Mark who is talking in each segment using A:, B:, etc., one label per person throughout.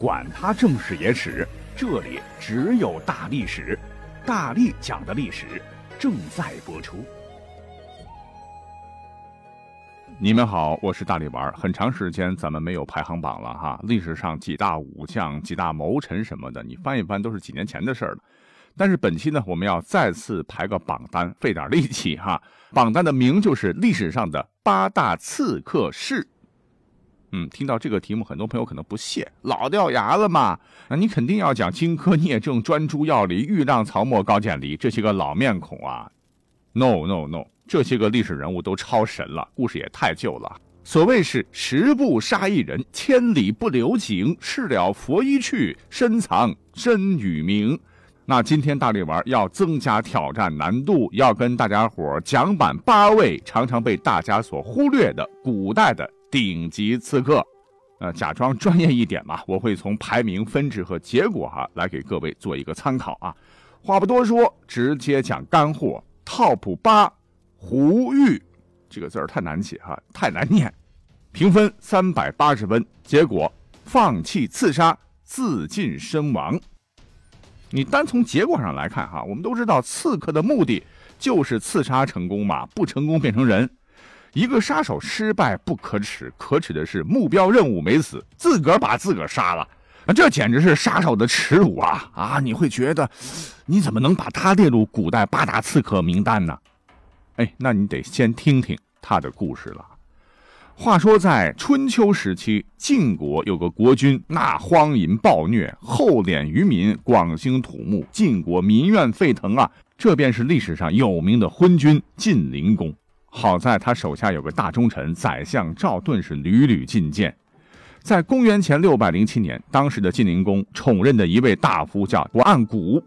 A: 管他正史野史，这里只有大历史，大力讲的历史正在播出。你们好，我是大力丸。很长时间咱们没有排行榜了哈，历史上几大武将、几大谋臣什么的，你翻一翻都是几年前的事了。但是本期呢，我们要再次排个榜单，费点力气哈。榜单的名就是历史上的八大刺客氏。嗯，听到这个题目，很多朋友可能不屑，老掉牙了嘛？那你肯定要讲荆轲、聂政、专诸、要离、豫让、曹沫、高渐离这些个老面孔啊？No No No，这些个历史人物都超神了，故事也太旧了。所谓是十步杀一人，千里不留情，事了拂衣去，深藏身与名。那今天大力丸要增加挑战难度，要跟大家伙讲板八位常常被大家所忽略的古代的。顶级刺客，呃，假装专业一点嘛，我会从排名、分值和结果哈来给各位做一个参考啊。话不多说，直接讲干货。Top 八，胡玉，这个字儿太难写哈，太难念。评分三百八十分，结果放弃刺杀，自尽身亡。你单从结果上来看哈，我们都知道刺客的目的就是刺杀成功嘛，不成功变成人。一个杀手失败不可耻，可耻的是目标任务没死，自个儿把自个儿杀了，这简直是杀手的耻辱啊！啊，你会觉得，你怎么能把他列入古代八大刺客名单呢？哎，那你得先听听他的故事了。话说在春秋时期，晋国有个国君，那荒淫暴虐，厚敛于民，广兴土木，晋国民怨沸腾啊！这便是历史上有名的昏君晋灵公。好在他手下有个大忠臣，宰相赵盾是屡屡进谏。在公元前六百零七年，当时的晋灵公宠任的一位大夫叫不暗谷，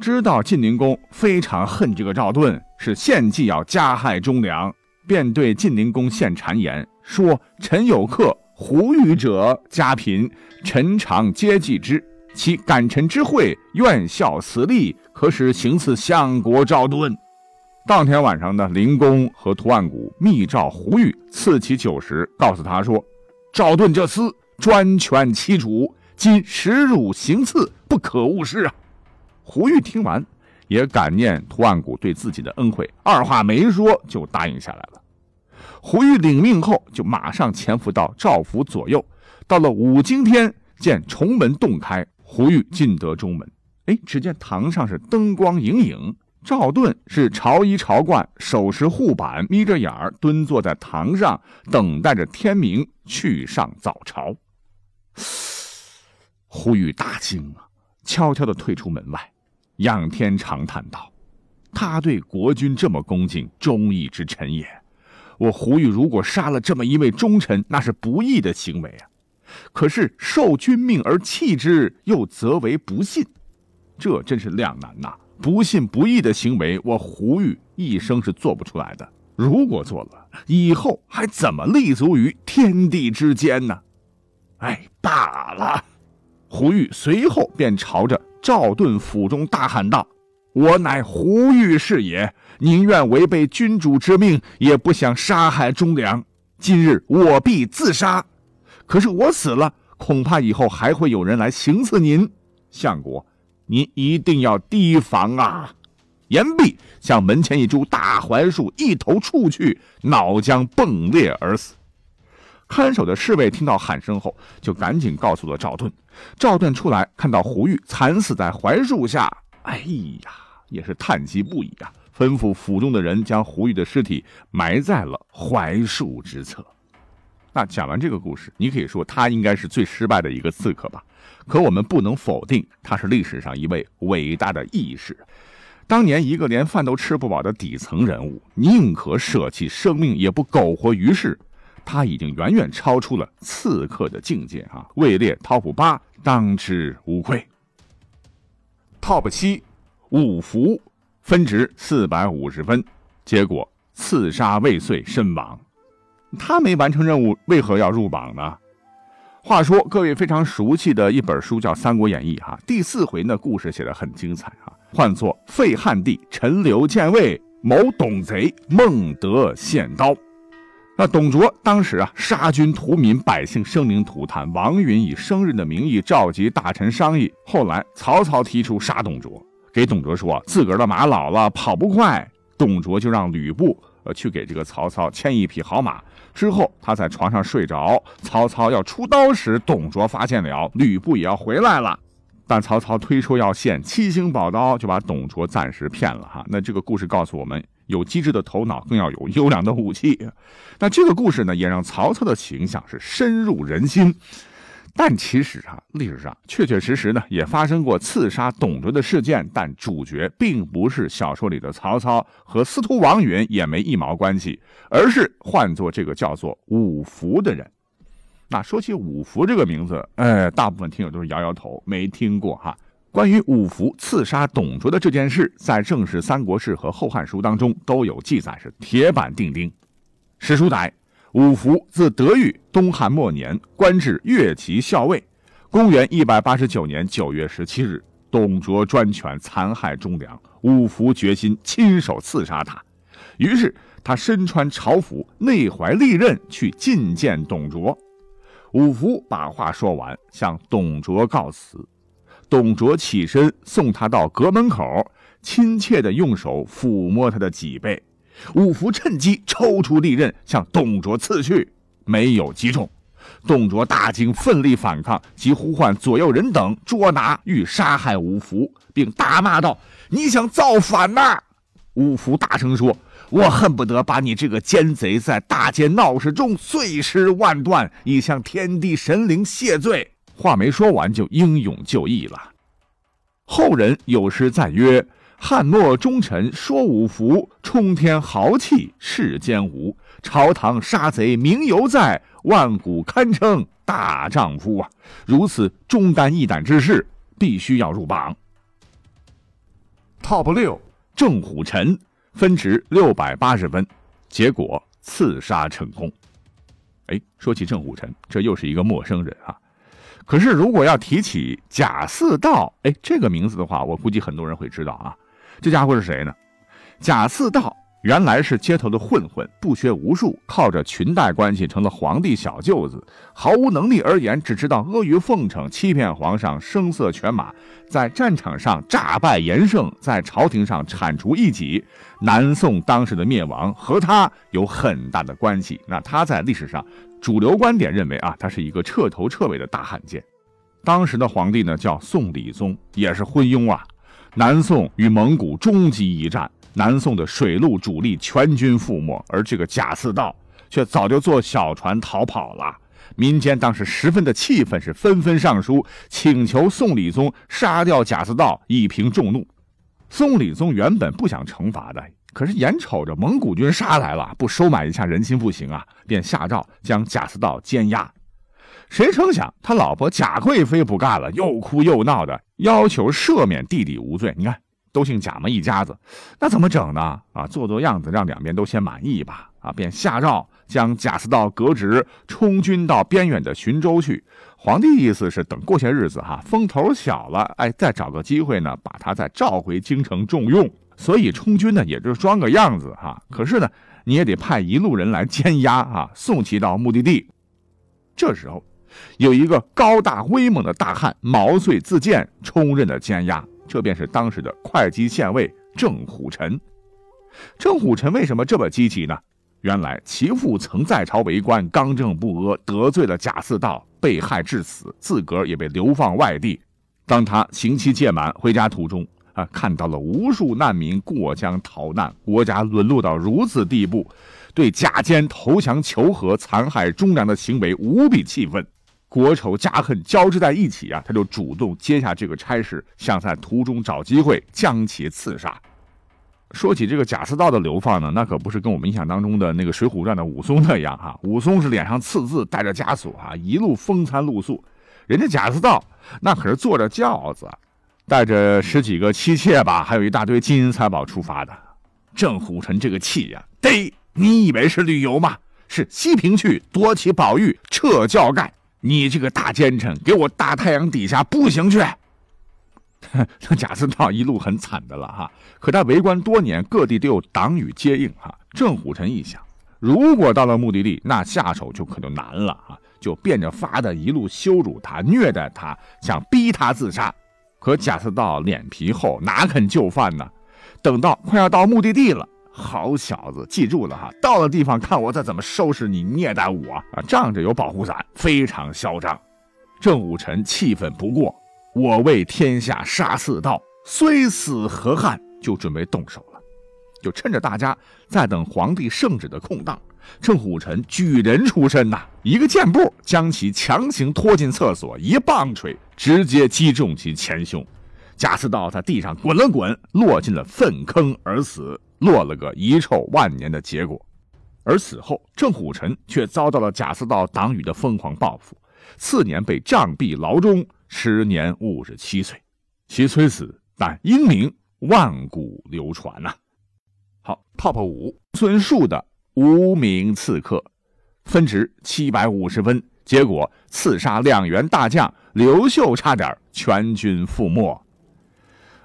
A: 知道晋灵公非常恨这个赵盾，是献计要加害忠良，便对晋灵公献谗言，说：“臣有客胡语者，家贫，臣常接济之。其感臣之惠，愿效此力，可使行刺相国赵盾。”当天晚上呢，灵公和图案谷密召胡玉赐其酒时，告诉他说：“赵盾这厮专权欺主，今耻辱行刺，不可误事啊！”胡玉听完，也感念图案谷对自己的恩惠，二话没说就答应下来了。胡玉领命后，就马上潜伏到赵府左右。到了五更天，见重门洞开，胡玉进得中门，哎，只见堂上是灯光影影。赵盾是朝衣朝冠，手持护板，眯着眼儿蹲坐在堂上，等待着天明去上早朝。胡玉大惊啊，悄悄地退出门外，仰天长叹道：“他对国君这么恭敬，忠义之臣也。我胡玉如果杀了这么一位忠臣，那是不义的行为啊。可是受君命而弃之，又则为不信，这真是两难呐。”不信不义的行为，我胡玉一生是做不出来的。如果做了，以后还怎么立足于天地之间呢？哎，罢了。胡玉随后便朝着赵盾府中大喊道：“我乃胡玉是也，宁愿违背君主之命，也不想杀害忠良。今日我必自杀。可是我死了，恐怕以后还会有人来行刺您，相国。”您一定要提防啊！言毕，向门前一株大槐树一头触去，脑浆迸裂而死。看守的侍卫听到喊声后，就赶紧告诉了赵盾。赵盾出来，看到胡玉惨死在槐树下，哎呀，也是叹息不已啊！吩咐府中的人将胡玉的尸体埋在了槐树之侧。那讲完这个故事，你可以说他应该是最失败的一个刺客吧？可我们不能否定他是历史上一位伟大的义士。当年一个连饭都吃不饱的底层人物，宁可舍弃生命也不苟活于世，他已经远远超出了刺客的境界啊！位列 TOP 八，当之无愧。TOP 七，五福，分值四百五十分，结果刺杀未遂身亡。他没完成任务，为何要入榜呢？话说，各位非常熟悉的一本书叫《三国演义》哈，第四回呢，故事写的很精彩啊，唤作废汉帝陈留建魏，谋董贼孟德献刀。那董卓当时啊，杀军屠民，百姓生灵涂炭。王允以生日的名义召集大臣商议。后来曹操提出杀董卓，给董卓说自个儿的马老了，跑不快。董卓就让吕布呃去给这个曹操牵一匹好马。之后他在床上睡着，曹操要出刀时，董卓发现了，吕布也要回来了。但曹操推出要献七星宝刀，就把董卓暂时骗了哈。那这个故事告诉我们。有机智的头脑，更要有优良的武器。那这个故事呢，也让曹操的形象是深入人心。但其实啊，历史上确确实实呢，也发生过刺杀董卓的事件，但主角并不是小说里的曹操，和司徒王允也没一毛关系，而是换做这个叫做五福的人。那说起五福这个名字，哎，大部分听友都是摇摇头，没听过哈。关于五福刺杀董卓的这件事，在正史《三国志》和《后汉书》当中都有记载，是铁板钉钉。史书载，五福自德裕，东汉末年官至乐骑校尉。公元一百八十九年九月十七日，董卓专权残害忠良，五福决心亲手刺杀他。于是他身穿朝服，内怀利刃，去觐见董卓。五福把话说完，向董卓告辞。董卓起身送他到阁门口，亲切地用手抚摸他的脊背。五福趁机抽出利刃向董卓刺去，没有击中。董卓大惊，奋力反抗，即呼唤左右人等捉拿，欲杀害五福，并大骂道：“你想造反呐！”五福大声说：“我恨不得把你这个奸贼在大街闹市中碎尸万段，以向天地神灵谢罪。”话没说完，就英勇就义了。后人有诗赞曰：“汉末忠臣说五福，冲天豪气世间无。朝堂杀贼名犹在，万古堪称大丈夫啊！”如此忠肝义胆之士，必须要入榜。Top 六，郑虎臣分值六百八十分，结果刺杀成功。哎，说起郑虎臣，这又是一个陌生人啊。可是，如果要提起贾似道，哎，这个名字的话，我估计很多人会知道啊。这家伙是谁呢？贾似道原来是街头的混混，不学无术，靠着裙带关系成了皇帝小舅子，毫无能力而言，只知道阿谀奉承，欺骗皇上，声色犬马，在战场上诈败严胜，在朝廷上铲除异己。南宋当时的灭亡和他有很大的关系。那他在历史上。主流观点认为啊，他是一个彻头彻尾的大汉奸。当时的皇帝呢叫宋理宗，也是昏庸啊。南宋与蒙古终极一战，南宋的水陆主力全军覆没，而这个贾似道却早就坐小船逃跑了。民间当时十分的气愤，是纷纷上书请求宋理宗杀掉贾似道，以平众怒。宋理宗原本不想惩罚的。可是眼瞅着蒙古军杀来了，不收买一下人心不行啊，便下诏将贾似道监押。谁成想他老婆贾贵妃不干了，又哭又闹的，要求赦免弟弟无罪。你看，都姓贾嘛一家子，那怎么整呢？啊，做做样子，让两边都先满意吧。啊，便下诏将贾似道革职，充军到边远的徐州去。皇帝意思是等过些日子哈，风头小了，哎，再找个机会呢，把他再召回京城重用。所以充军呢，也就装个样子哈。可是呢，你也得派一路人来监押啊，送其到目的地。这时候，有一个高大威猛的大汉毛遂自荐充任了监押，这便是当时的会稽县尉郑虎臣。郑虎臣为什么这么积极呢？原来其父曾在朝为官，刚正不阿，得罪了贾似道，被害致死，自个儿也被流放外地。当他刑期届满，回家途中。啊，看到了无数难民过江逃难，国家沦落到如此地步，对假奸投降求和、残害忠良的行为无比气愤，国仇家恨交织在一起啊！他就主动接下这个差事，想在途中找机会将其刺杀。说起这个贾似道的流放呢，那可不是跟我们印象当中的那个《水浒传》的武松那样哈，武松是脸上刺字，带着枷锁啊，一路风餐露宿，人家贾似道那可是坐着轿子。带着十几个妻妾吧，还有一大堆金银财宝出发的。郑虎臣这个气呀，得你以为是旅游吗？是西平去夺起宝玉撤教盖。你这个大奸臣，给我大太阳底下步行去！那贾似道一路很惨的了哈。可他为官多年，各地都有党羽接应哈。郑虎臣一想，如果到了目的地，那下手就可就难了啊！就变着法的一路羞辱他、虐待他，想逼他自杀。可贾似道脸皮厚，哪肯就范呢？等到快要到目的地了，好小子，记住了哈！到了地方，看我再怎么收拾你、虐待我啊！仗着有保护伞，非常嚣张。郑武臣气愤不过，我为天下杀四道，虽死何憾？就准备动手了。就趁着大家在等皇帝圣旨的空档，郑武臣举人出身呐，一个箭步将其强行拖进厕所，一棒槌直接击中其前胸，贾似道在地上滚了滚，落进了粪坑而死，落了个遗臭万年的结果。而此后，郑虎臣却遭到了贾似道党羽的疯狂报复，次年被杖毙牢中，时年五十七岁。其虽死，但英名万古流传呐。好，Top 五，孙述的无名刺客，分值七百五十分，结果刺杀两员大将，刘秀差点全军覆没。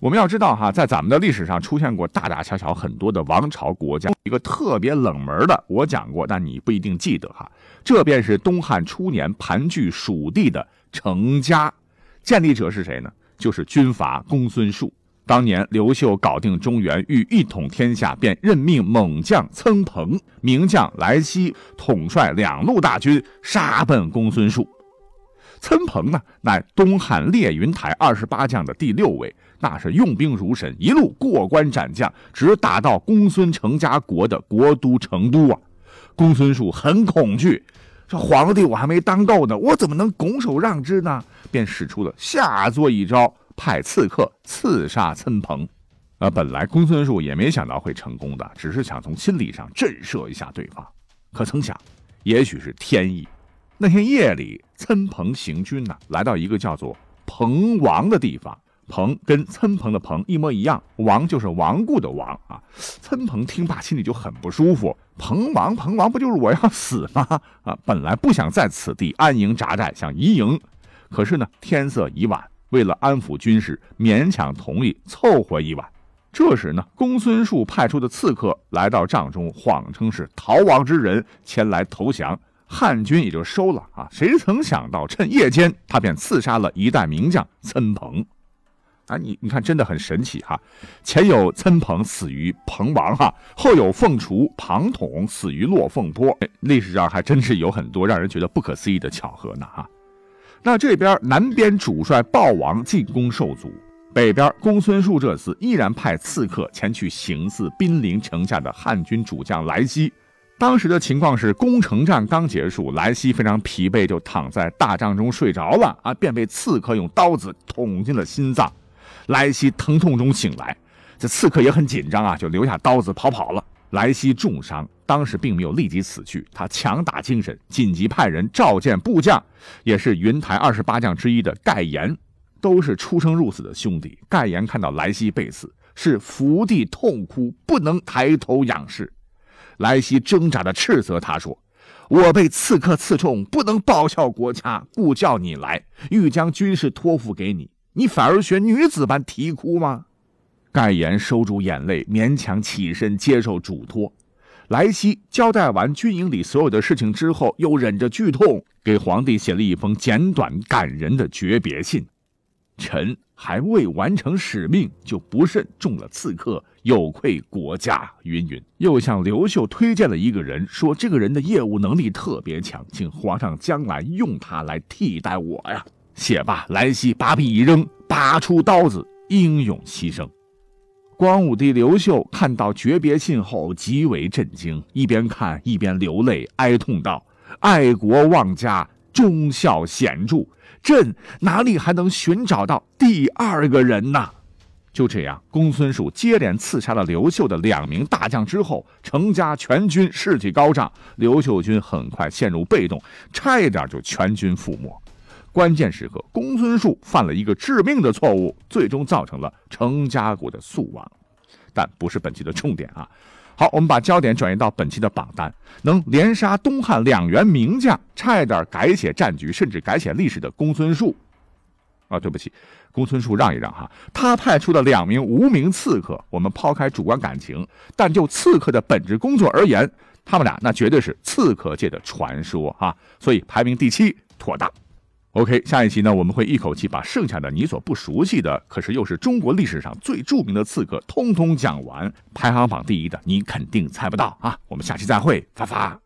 A: 我们要知道哈，在咱们的历史上出现过大大小小很多的王朝国家，一个特别冷门的，我讲过，但你不一定记得哈。这便是东汉初年盘踞蜀地的成家，建立者是谁呢？就是军阀公孙述。当年刘秀搞定中原，欲一统天下，便任命猛将岑彭、名将来西统帅两路大军，杀奔公孙述。岑彭呢，乃东汉列云台二十八将的第六位，那是用兵如神，一路过关斩将，直打到公孙成家国的国都成都啊！公孙述很恐惧，说：“皇帝我还没当够呢，我怎么能拱手让之呢？”便使出了下作一招。派刺客刺杀岑彭，啊，本来公孙述也没想到会成功的，只是想从心理上震慑一下对方。可曾想，也许是天意。那天夜里，岑彭行军呢，来到一个叫做彭王的地方。彭跟岑彭的彭一模一样，王就是亡故的王啊。岑彭听罢，心里就很不舒服。彭王，彭王不就是我要死吗？啊，本来不想在此地安营扎寨，想移营，可是呢，天色已晚。为了安抚军士，勉强同意凑合一晚。这时呢，公孙述派出的刺客来到帐中，谎称是逃亡之人前来投降，汉军也就收了啊。谁曾想到，趁夜间，他便刺杀了一代名将岑彭。啊，你你看，真的很神奇哈！前有岑彭死于彭王哈，后有凤雏庞统死于落凤坡。历史上还真是有很多让人觉得不可思议的巧合呢哈。那这边南边主帅鲍王进攻受阻，北边公孙述这次依然派刺客前去行刺濒临城下的汉军主将来西。当时的情况是攻城战刚结束，来西非常疲惫，就躺在大帐中睡着了啊，便被刺客用刀子捅进了心脏。莱西疼痛中醒来，这刺客也很紧张啊，就留下刀子跑跑了。莱西重伤，当时并没有立即死去，他强打精神，紧急派人召见部将，也是云台二十八将之一的盖延，都是出生入死的兄弟。盖延看到莱西被刺，是伏地痛哭，不能抬头仰视。莱西挣扎的斥责他说：“我被刺客刺中，不能报效国家，故叫你来，欲将军事托付给你，你反而学女子般啼哭吗？”盖言收住眼泪，勉强起身接受嘱托。莱西交代完军营里所有的事情之后，又忍着剧痛给皇帝写了一封简短感人的诀别信：“臣还未完成使命，就不慎中了刺客，有愧国家。”云云。又向刘秀推荐了一个人，说这个人的业务能力特别强，请皇上将来用他来替代我呀。写罢，莱西把笔一扔，拔出刀子，英勇牺牲。光武帝刘秀看到诀别信后极为震惊，一边看一边流泪，哀痛道：“爱国忘家，忠孝显著，朕哪里还能寻找到第二个人呢？”就这样，公孙述接连刺杀了刘秀的两名大将之后，程家全军士气高涨，刘秀军很快陷入被动，差一点就全军覆没。关键时刻，公孙述犯了一个致命的错误，最终造成了成家国的速亡，但不是本期的重点啊。好，我们把焦点转移到本期的榜单，能连杀东汉两员名将，差一点改写战局，甚至改写历史的公孙述啊，对不起，公孙述让一让哈，他派出的两名无名刺客，我们抛开主观感情，但就刺客的本职工作而言，他们俩那绝对是刺客界的传说啊，所以排名第七妥当。OK，下一期呢，我们会一口气把剩下的你所不熟悉的，可是又是中国历史上最著名的刺客，通通讲完。排行榜第一的，你肯定猜不到啊！我们下期再会，发发。